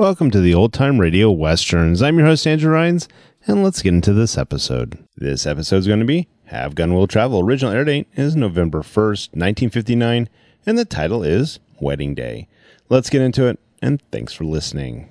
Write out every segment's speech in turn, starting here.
Welcome to the Old Time Radio Westerns. I'm your host, Andrew Rhynes, and let's get into this episode. This episode is going to be Have Gun Will Travel. Original air date is November 1st, 1959, and the title is Wedding Day. Let's get into it, and thanks for listening.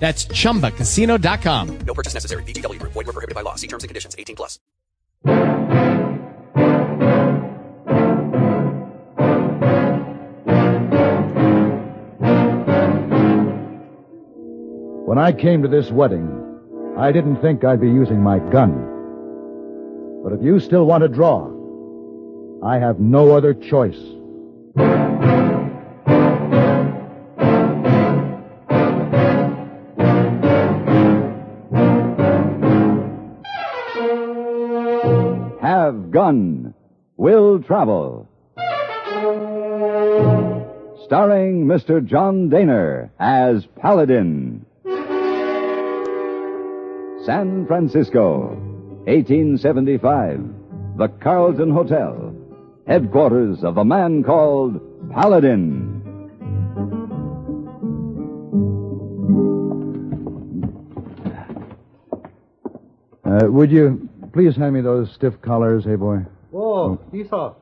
That's chumbacasino.com. No purchase necessary. VGW Group. Void were prohibited by law. See terms and conditions. 18 plus. When I came to this wedding, I didn't think I'd be using my gun. But if you still want to draw, I have no other choice. Gun Will Travel. Starring Mr. John Dehner as Paladin. San Francisco, 1875. The Carlton Hotel. Headquarters of a man called Paladin. Uh, would you please hand me those stiff collars, hey boy? Whoa, Oh, Esau.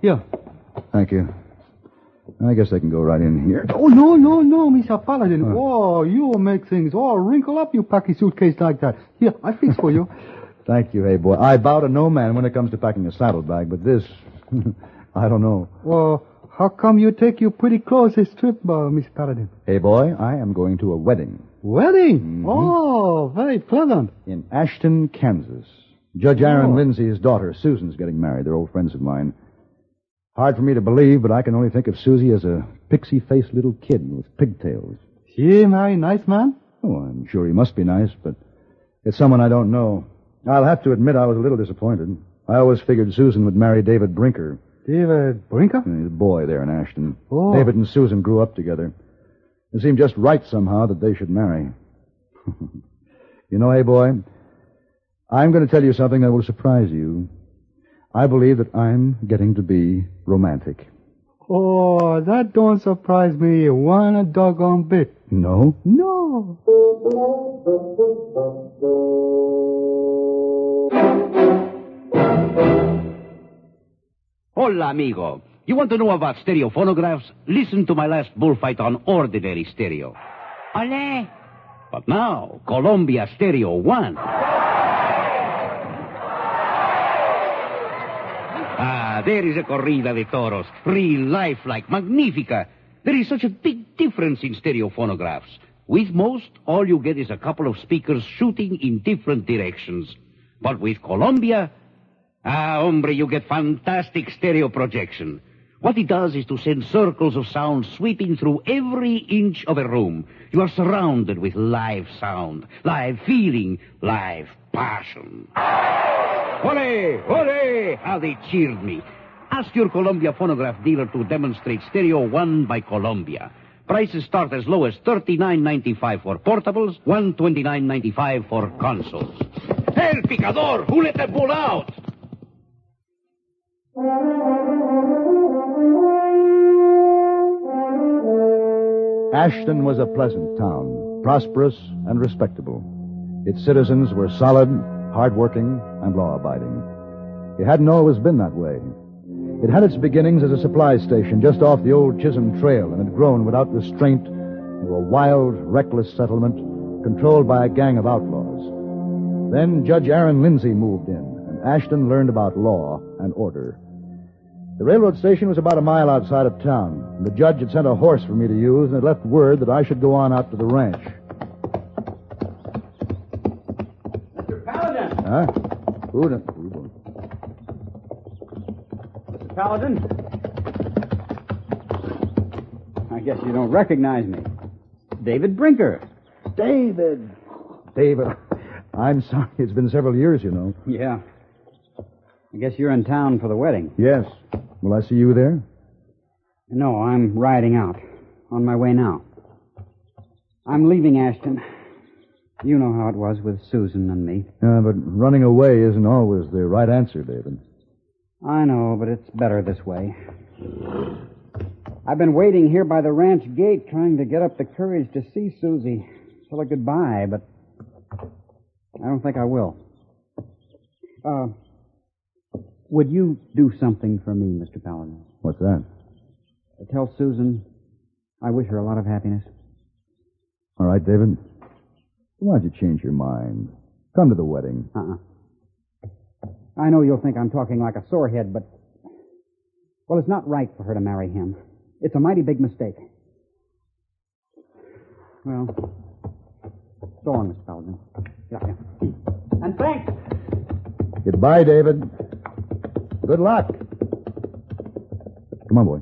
Here. Thank you. I guess they can go right in here. Oh, no, no, no, Mr. Paladin. Oh, you make things all wrinkle up, you pack a suitcase like that. Here, I fix for you. Thank you, hey boy. I bow to no man when it comes to packing a saddlebag, but this, I don't know. Well, how come you take your pretty clothes this trip, uh, Miss Paladin? Hey boy, I am going to a wedding Wedding? Mm-hmm. Oh, very pleasant. in Ashton, Kansas. Judge oh. Aaron Oh. Lindsay's daughter, Susan's getting married. They're old friends of mine. Hard for me to believe, but I can only think of Susie as a pixie-faced little kid with pigtails. She marry nice man? Oh, I'm sure he must be nice, but it's someone I don't know. I'll have to admit I was a little disappointed. I always figured Susan would marry David Brinker, David Brinker? the boy there in Ashton. Oh. David and Susan grew up together. It seemed just right somehow that they should marry. you know, hey boy, I'm going to tell you something that will surprise you. I believe that I'm getting to be romantic. Oh, that don't surprise me one doggone bit. No? No. Hola, amigo. You want to know about stereo phonographs? Listen to my last bullfight on ordinary stereo. Ole! But now, Columbia Stereo 1. Ah, there is a corrida de toros. Real lifelike, magnifica. There is such a big difference in stereo phonographs. With most, all you get is a couple of speakers shooting in different directions. But with Columbia, ah, hombre, you get fantastic stereo projection. What it does is to send circles of sound sweeping through every inch of a room. You are surrounded with live sound, live feeling, live passion. Ole! Ole! How they cheered me. Ask your Columbia phonograph dealer to demonstrate Stereo 1 by Columbia. Prices start as low as $39.95 for portables, $129.95 for consoles. El Picador! Who let that bull out? Ashton was a pleasant town, prosperous and respectable. Its citizens were solid, hardworking, and law-abiding. It hadn't always been that way. It had its beginnings as a supply station just off the old Chisholm Trail and had grown without restraint into a wild, reckless settlement controlled by a gang of outlaws. Then Judge Aaron Lindsay moved in, and Ashton learned about law and order. The railroad station was about a mile outside of town, and the judge had sent a horse for me to use and had left word that I should go on out to the ranch. Mr. Paladin! Huh? Who the... Mr. Paladin? I guess you don't recognize me. David Brinker. David! David, I'm sorry. It's been several years, you know. Yeah. I guess you're in town for the wedding. Yes. Will I see you there? No, I'm riding out. On my way now. I'm leaving Ashton. You know how it was with Susan and me. Uh, but running away isn't always the right answer, David. I know, but it's better this way. I've been waiting here by the ranch gate trying to get up the courage to see Susie. Tell her goodbye, but I don't think I will. Uh, would you do something for me, Mr. Paladin? What's that? Tell Susan I wish her a lot of happiness. All right, David. Why don't you change your mind? Come to the wedding. Uh-uh. I know you'll think I'm talking like a sorehead, but... Well, it's not right for her to marry him. It's a mighty big mistake. Well, so long, Mr. Paladin. Yeah, yeah. And thanks. Goodbye, David. Good luck. Come on, boy.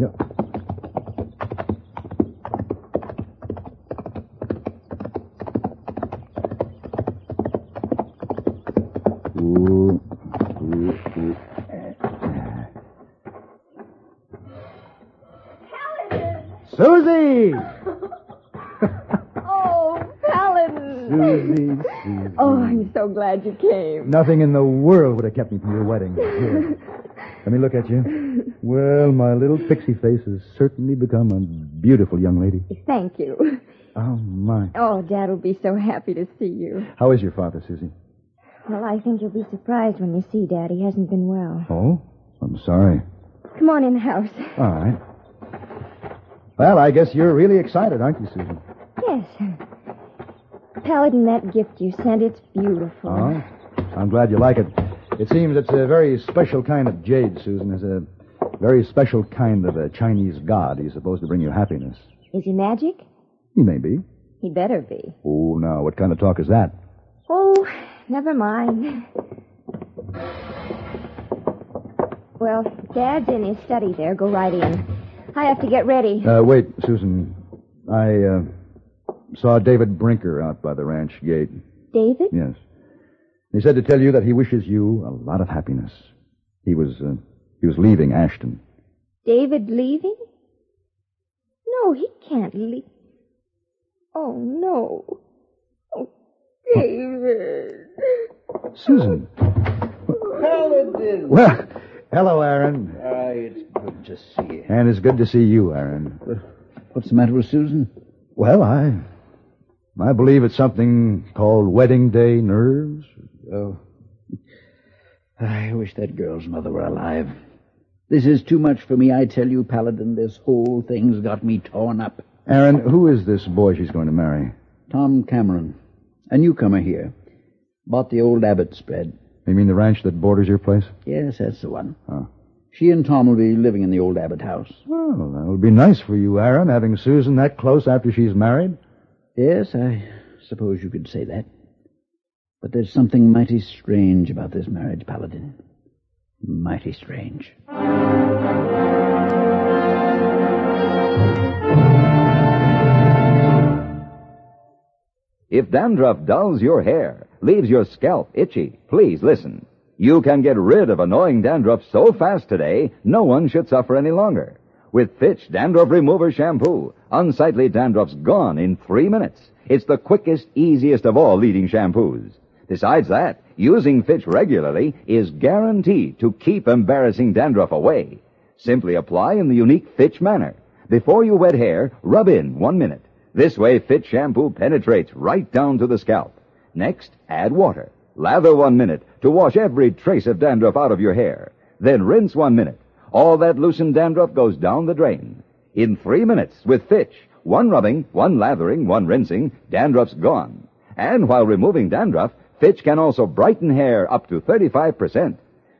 Yeah. So glad you came. Nothing in the world would have kept me from your wedding. Here. Let me look at you. Well, my little pixie face has certainly become a beautiful young lady. Thank you. Oh, my. Oh, Dad will be so happy to see you. How is your father, Susie? Well, I think you'll be surprised when you see Dad. He hasn't been well. Oh? I'm sorry. Come on in the house. All right. Well, I guess you're really excited, aren't you, Susan? Yes. Paladin, that gift you sent, it's beautiful. Oh? I'm glad you like it. It seems it's a very special kind of jade, Susan. It's a very special kind of a Chinese god. He's supposed to bring you happiness. Is he magic? He may be. He better be. Oh, now, what kind of talk is that? Oh, never mind. Well, Dad's in his study there. Go right in. I have to get ready. Uh, wait, Susan. I, uh, saw David Brinker out by the ranch gate. David? Yes. He said to tell you that he wishes you a lot of happiness. He was, uh, he was leaving Ashton. David leaving? No, he can't leave. Oh, no. Oh, David. Susan. Paladin! Well, hello, Aaron. Ah, it's good to see you. And it's good to see you, Aaron. What's the matter with Susan? Well, I, I believe it's something called wedding day nerves. Oh. I wish that girl's mother were alive. This is too much for me, I tell you, Paladin. This whole thing's got me torn up. Aaron, who is this boy she's going to marry? Tom Cameron. A newcomer here. Bought the old Abbott spread. You mean the ranch that borders your place? Yes, that's the one. Oh. She and Tom will be living in the old Abbott house. Well, that would be nice for you, Aaron, having Susan that close after she's married. Yes, I suppose you could say that. But there's something mighty strange about this marriage, Paladin. Mighty strange. If dandruff dulls your hair, leaves your scalp itchy, please listen. You can get rid of annoying dandruff so fast today, no one should suffer any longer. With Fitch Dandruff Remover Shampoo, unsightly dandruff's gone in three minutes. It's the quickest, easiest of all leading shampoos. Besides that, using Fitch regularly is guaranteed to keep embarrassing dandruff away. Simply apply in the unique Fitch manner. Before you wet hair, rub in one minute. This way, Fitch shampoo penetrates right down to the scalp. Next, add water. Lather one minute to wash every trace of dandruff out of your hair. Then rinse one minute. All that loosened dandruff goes down the drain. In three minutes, with Fitch, one rubbing, one lathering, one rinsing, dandruff's gone. And while removing dandruff, Fitch can also brighten hair up to 35%.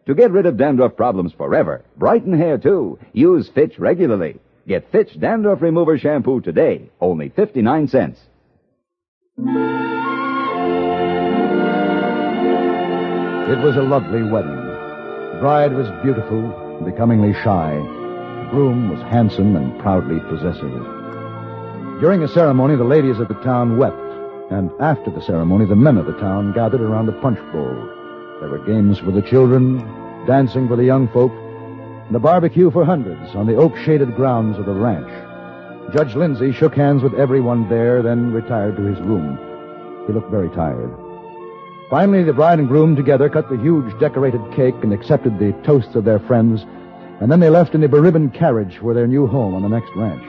To get rid of dandruff problems forever, brighten hair too, use Fitch regularly. Get Fitch Dandruff Remover Shampoo today, only 59 cents. It was a lovely wedding. The bride was beautiful, becomingly shy. The groom was handsome and proudly possessive. During the ceremony, the ladies of the town wept, and after the ceremony, the men of the town gathered around the punch bowl. There were games for the children, dancing for the young folk, and a barbecue for hundreds on the oak-shaded grounds of the ranch. Judge Lindsay shook hands with everyone there, then retired to his room. He looked very tired. Finally, the bride and groom together cut the huge decorated cake and accepted the toasts of their friends, and then they left in a beribboned carriage for their new home on the next ranch.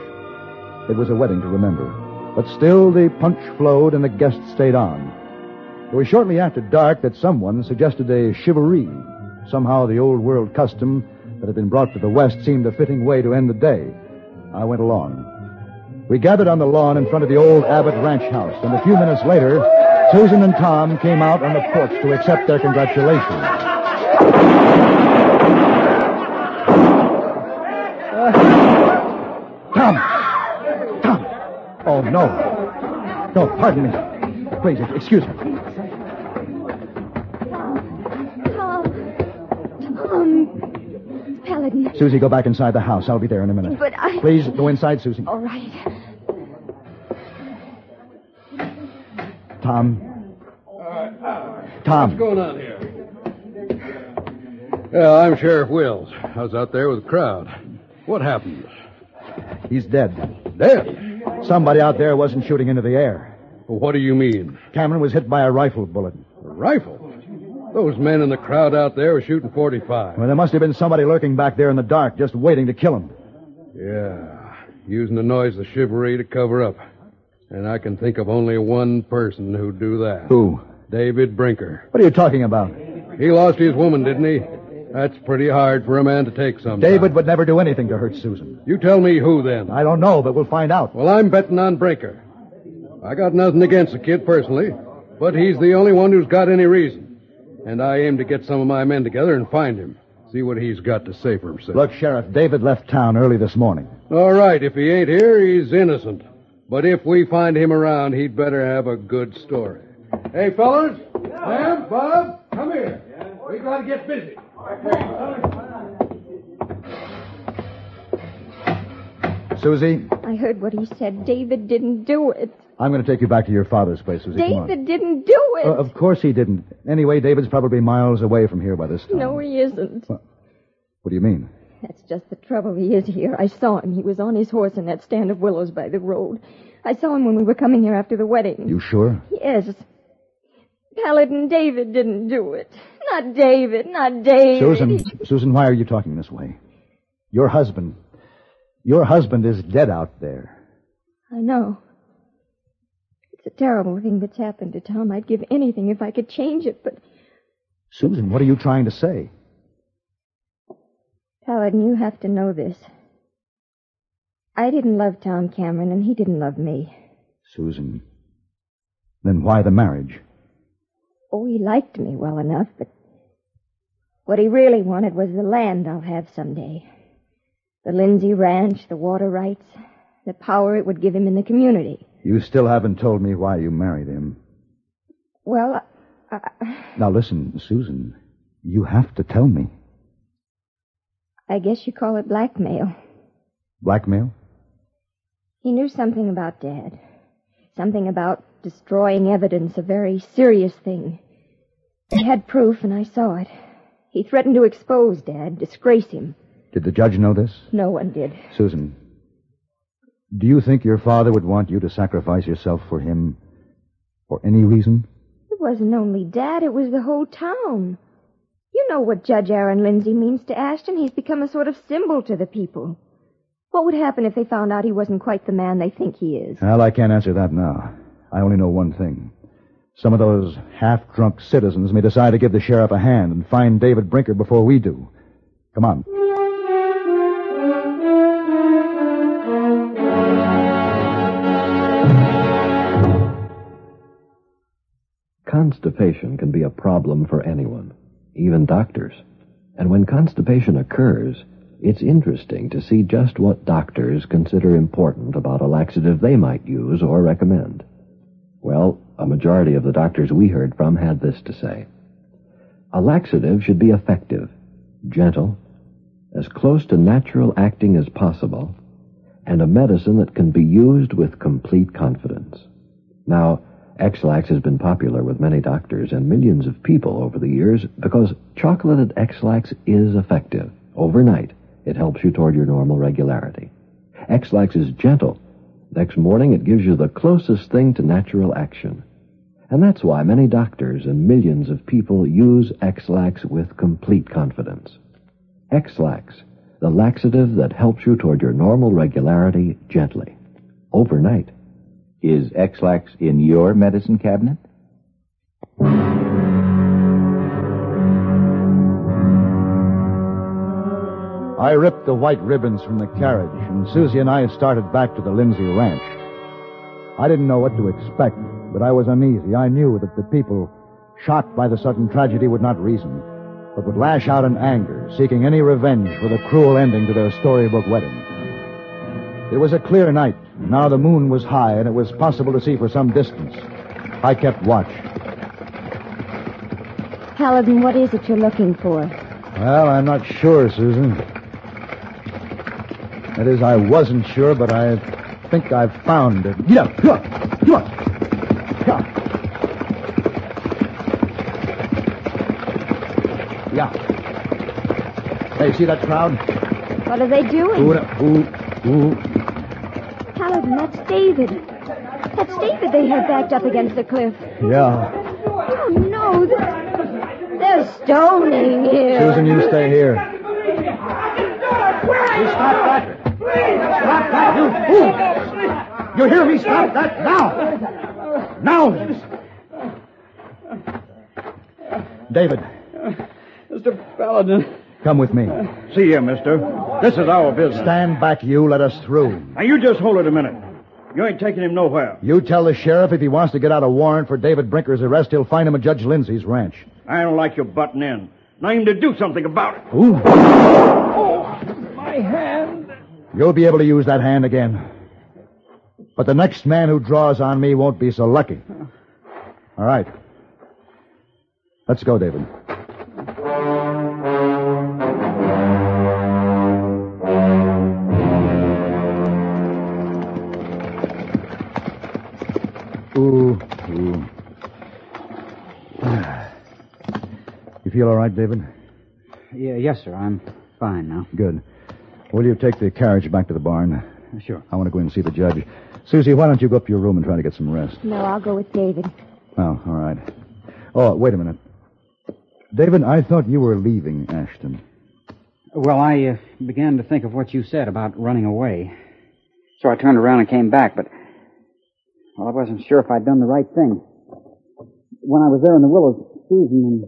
It was a wedding to remember, but still the punch flowed and the guests stayed on. It was shortly after dark that someone suggested a shivaree. Somehow the old world custom that had been brought to the West seemed a fitting way to end the day. I went along. We gathered on the lawn in front of the old Abbott ranch house, and a few minutes later, Susan and Tom came out on the porch to accept their congratulations. Uh, Tom! Tom! Oh, no. No, pardon me. Please, excuse me. Tom. Tom. Paladin. Susie, go back inside the house. I'll be there in a minute. But I. Please, go inside, Susie. All right. Tom. Tom. What's going on here? Yeah, I'm Sheriff Wills. I was out there with the crowd. What happened? He's dead. Dead? Somebody out there wasn't shooting into the air. What do you mean? Cameron was hit by a rifle bullet. A rifle? Those men in the crowd out there were shooting 45. Well, there must have been somebody lurking back there in the dark, just waiting to kill him. Yeah, using the noise of the shivaree to cover up. And I can think of only one person who'd do that. Who? David Brinker. What are you talking about? He lost his woman, didn't he? That's pretty hard for a man to take sometimes. David would never do anything to hurt Susan. You tell me who then. I don't know, but we'll find out. Well, I'm betting on Brinker. I got nothing against the kid personally, but he's the only one who's got any reason. And I aim to get some of my men together and find him. See what he's got to say for himself. Look, Sheriff, David left town early this morning. All right, if he ain't here, he's innocent. But if we find him around, he'd better have a good story. Hey, fellas. Sam, Bob, come here. We gotta get busy. Susie, I heard what he said. David didn't do it. I'm going to take you back to your father's place, Susie. David didn't do it. Uh, of course he didn't. Anyway, David's probably miles away from here by this time. no, he isn't. What do you mean? That's just the trouble. He is here. I saw him. He was on his horse in that stand of willows by the road. I saw him when we were coming here after the wedding. You sure? Yes. Paladin David didn't do it. Not David. Not David. Susan, Susan, why are you talking this way? Your husband, your husband is dead out there. I know. It's a terrible thing that's happened to Tom. I'd give anything if I could change it, but Susan, what are you trying to say? Paladin, you have to know this. I didn't love Tom Cameron, and he didn't love me. Susan, Then why the marriage? Oh, he liked me well enough, but what he really wanted was the land I'll have someday. The Lindsay Ranch, the water rights, the power it would give him in the community. You still haven't told me why you married him. Well, I, Now listen, Susan. You have to tell me. I guess you call it blackmail. Blackmail? He knew something about Dad. Something about destroying evidence, a very serious thing. He had proof, and I saw it. He threatened to expose Dad, disgrace him. Did the judge know this? No one did. Susan, do you think your father would want you to sacrifice yourself for him for any reason? It wasn't only Dad, it was the whole town. You know what Judge Aaron Lindsay means to Ashton. He's become a sort of symbol to the people. What would happen if they found out he wasn't quite the man they think he is? Well, I can't answer that now. I only know one thing. Some of those half-drunk citizens may decide to give the sheriff a hand and find David Brinker before we do. Come on. Constipation can be a problem for anyone, even doctors. And when constipation occurs, it's interesting to see just what doctors consider important about a laxative they might use or recommend. Well, a majority of the doctors we heard from had this to say. A laxative should be effective, gentle, as close to natural acting as possible, and a medicine that can be used with complete confidence. Now, Ex-Lax has been popular with many doctors and millions of people over the years because chocolated Ex-Lax is effective. Overnight, it helps you toward your normal regularity. Ex-Lax is gentle. Next morning, it gives you the closest thing to natural action. And that's why many doctors and millions of people use Ex-Lax with complete confidence. Ex-Lax, the laxative that helps you toward your normal regularity gently. Overnight. Is Ex-Lax in your medicine cabinet? I ripped the white ribbons from the carriage, and Susie and I started back to the Lindsay Ranch. I didn't know what to expect, but I was uneasy. I knew that the people, shocked by the sudden tragedy, would not reason, but would lash out in anger, seeking any revenge for the cruel ending to their storybook wedding. It was a clear night. Now the moon was high, and it was possible to see for some distance. I kept watch. Paladin, what is it you're looking for? Well, I'm not sure, Susan. That is, I wasn't sure, but I think I've found it. Get up! Come on! Come on! Yeah. Hey, see that crowd? What are they doing? Ooh, ooh, ooh. Paladin, that's David. That's David they had backed up against the cliff. Yeah. Oh, no. They're, they're stoning here. Susan, you stay here. You stop that! Stop that, you fool! You hear me? Stop that now! Now! David, Mr. Paladin. come with me. See you, mister. This is our business. Stand back, you. Let us through. Now, you just hold it a minute. You ain't taking him nowhere. You tell the sheriff if he wants to get out a warrant for David Brinker's arrest, he'll find him at Judge Lindsay's ranch. I don't like your butting in. Now, aim to do something about it. Ooh. My hand. You'll be able to use that hand again. But the next man who draws on me won't be so lucky. All right. Let's go, David. Ooh, ooh. You feel all right, David? Yeah, yes, sir. I'm fine now. Good. Will you take the carriage back to the barn? Sure. I want to go in and see the judge. Susie, why don't you go up to your room and try to get some rest? No, I'll go with David. Oh, all right. Oh, wait a minute. David, I thought you were leaving Ashton. Well, I uh, began to think of what you said about running away. So I turned around and came back, but. Well, I wasn't sure if I'd done the right thing. When I was there in the willows, Susan and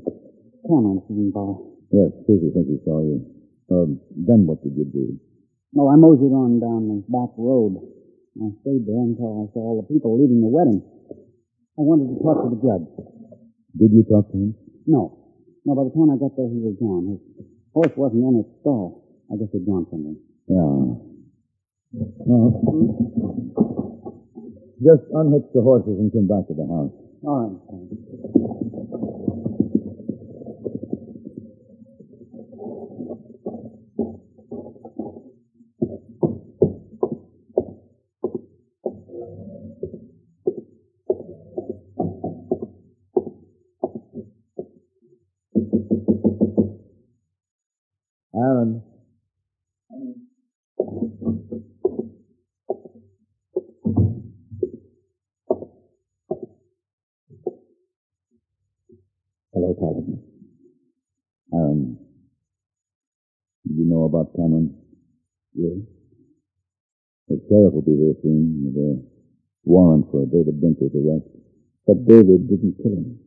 Cameron was involved. Yes, Susie thinks he saw you. Um, then what did you do? No, I moseyed on down the back road. I stayed there until I saw all the people leaving the wedding. I wanted to talk to the judge. Did you talk to him? No. No, by the time I got there, he was gone. His horse wasn't in its stall. I guess he'd gone somewhere. Yeah. Well, just unhitch the horses and come back to the house. All right. Paladin. Aaron. Do you know about Cameron? Yes. The sheriff will be here soon with a warrant for David Brinker's arrest. But David didn't kill him.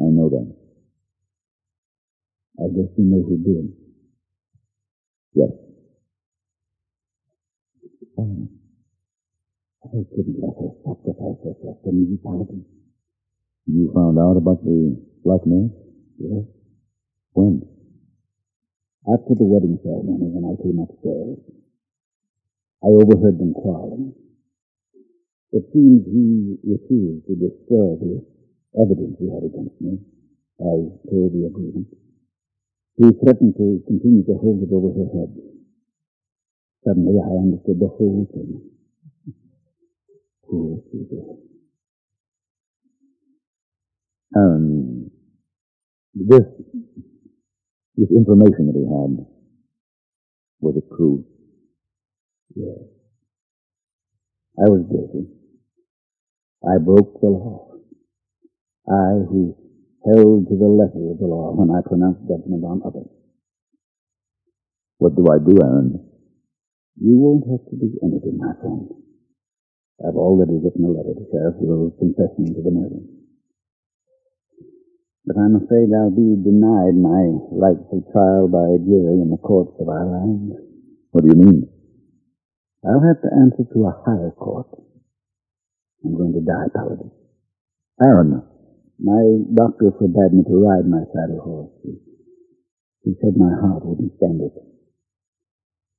I know that. I guess you know who did. Yes. Oh. I couldn't let her sacrifice herself to me, Paladin. You found out about the blackmail? Yes. When? After the wedding ceremony, when I came upstairs. I overheard them quarreling. It seems he refused to destroy the evidence he had against me, as per the agreement. He threatened to continue to hold it over her head. Suddenly I understood the whole thing. Poor Susie. Um, this, this information that he had, was it true? Yes. I was guilty. I broke the law. I who held to the letter of the law when I pronounced judgment on others. What do I do, Aaron? You won't have to do anything, my friend. I've already written a letter to Sheriff Will's confessing to the murder. But I'm afraid I'll be denied my rightful trial by a jury in the courts of our land. What do you mean? I'll have to answer to a higher court. I'm going to die, Paladin. Aaron. My doctor forbade me to ride my saddle horse. He, he said my heart wouldn't stand it.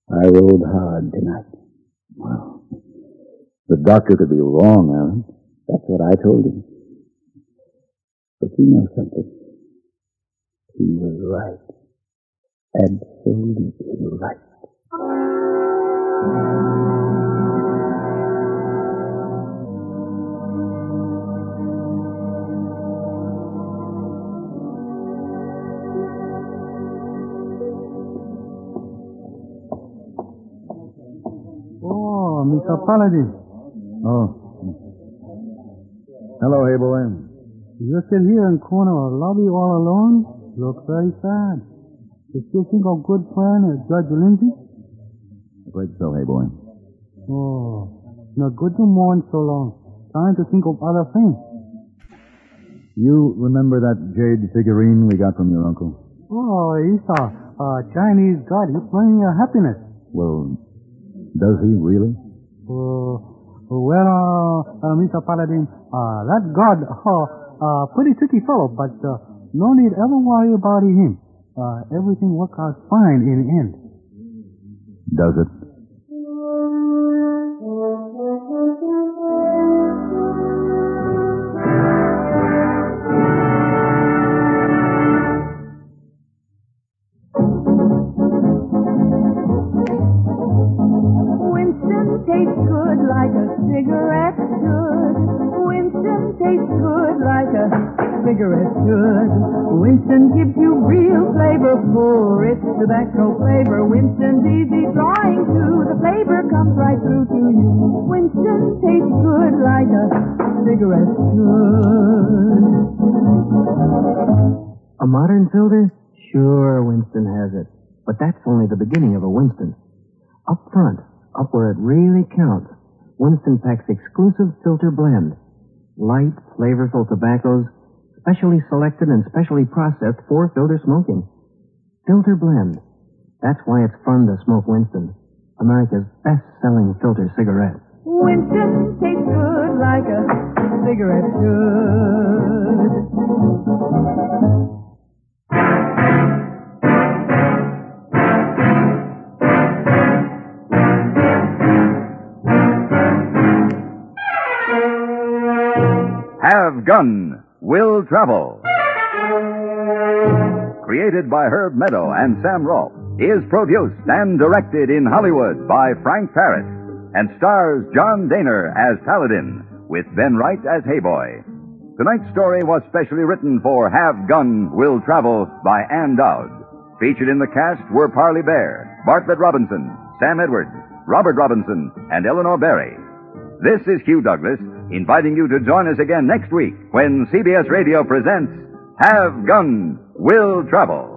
I rode hard tonight. Wow. The doctor could be wrong, Aaron. That's what I told him. But you know something? He was right. Absolutely right. Oh, Mr. Paladin. Oh. Hello, hey boy. You're still here in corner of lobby all alone? Look very sad. Did you think of good friend uh, Judge Lindsay? Afraid so, hey boy. Oh, not good to mourn so long. Time to think of other things. You remember that jade figurine we got from your uncle? Oh, Esau, a Chinese God, he's bringing you happiness. Well, does he really? Oh, well, uh, uh, Mr. Paladin, uh, that God, uh, uh, pretty tricky fellow, but, uh, no need ever worry about him. Uh, everything work out fine in the end. Does it? To you. Winston tastes good like a cigarette should. A modern filter? Sure, Winston has it. But that's only the beginning of a Winston. Up front, up where it really counts, Winston packs exclusive filter blend. Light, flavorful tobaccos, specially selected and specially processed for filter smoking. Filter blend. That's why it's fun to smoke Winston, America's best-selling filter cigarette. Winston tastes good like a cigarette should. Have Gun Will Travel. Created by Herb Meadow and Sam Rolfe, is produced and directed in Hollywood by Frank Paris, and stars John Dehner as Paladin, with Ben Wright as Heyboy. Tonight's story was specially written for Have Gun Will Travel by Ann Dowd. Featured in the cast were Parley Baer, Bartlett Robinson, Sam Edwards, Robert Robinson, and Eleanor Berry. This is Hugh Douglas, inviting you to join us again next week when CBS Radio presents Have Gun Will Travel.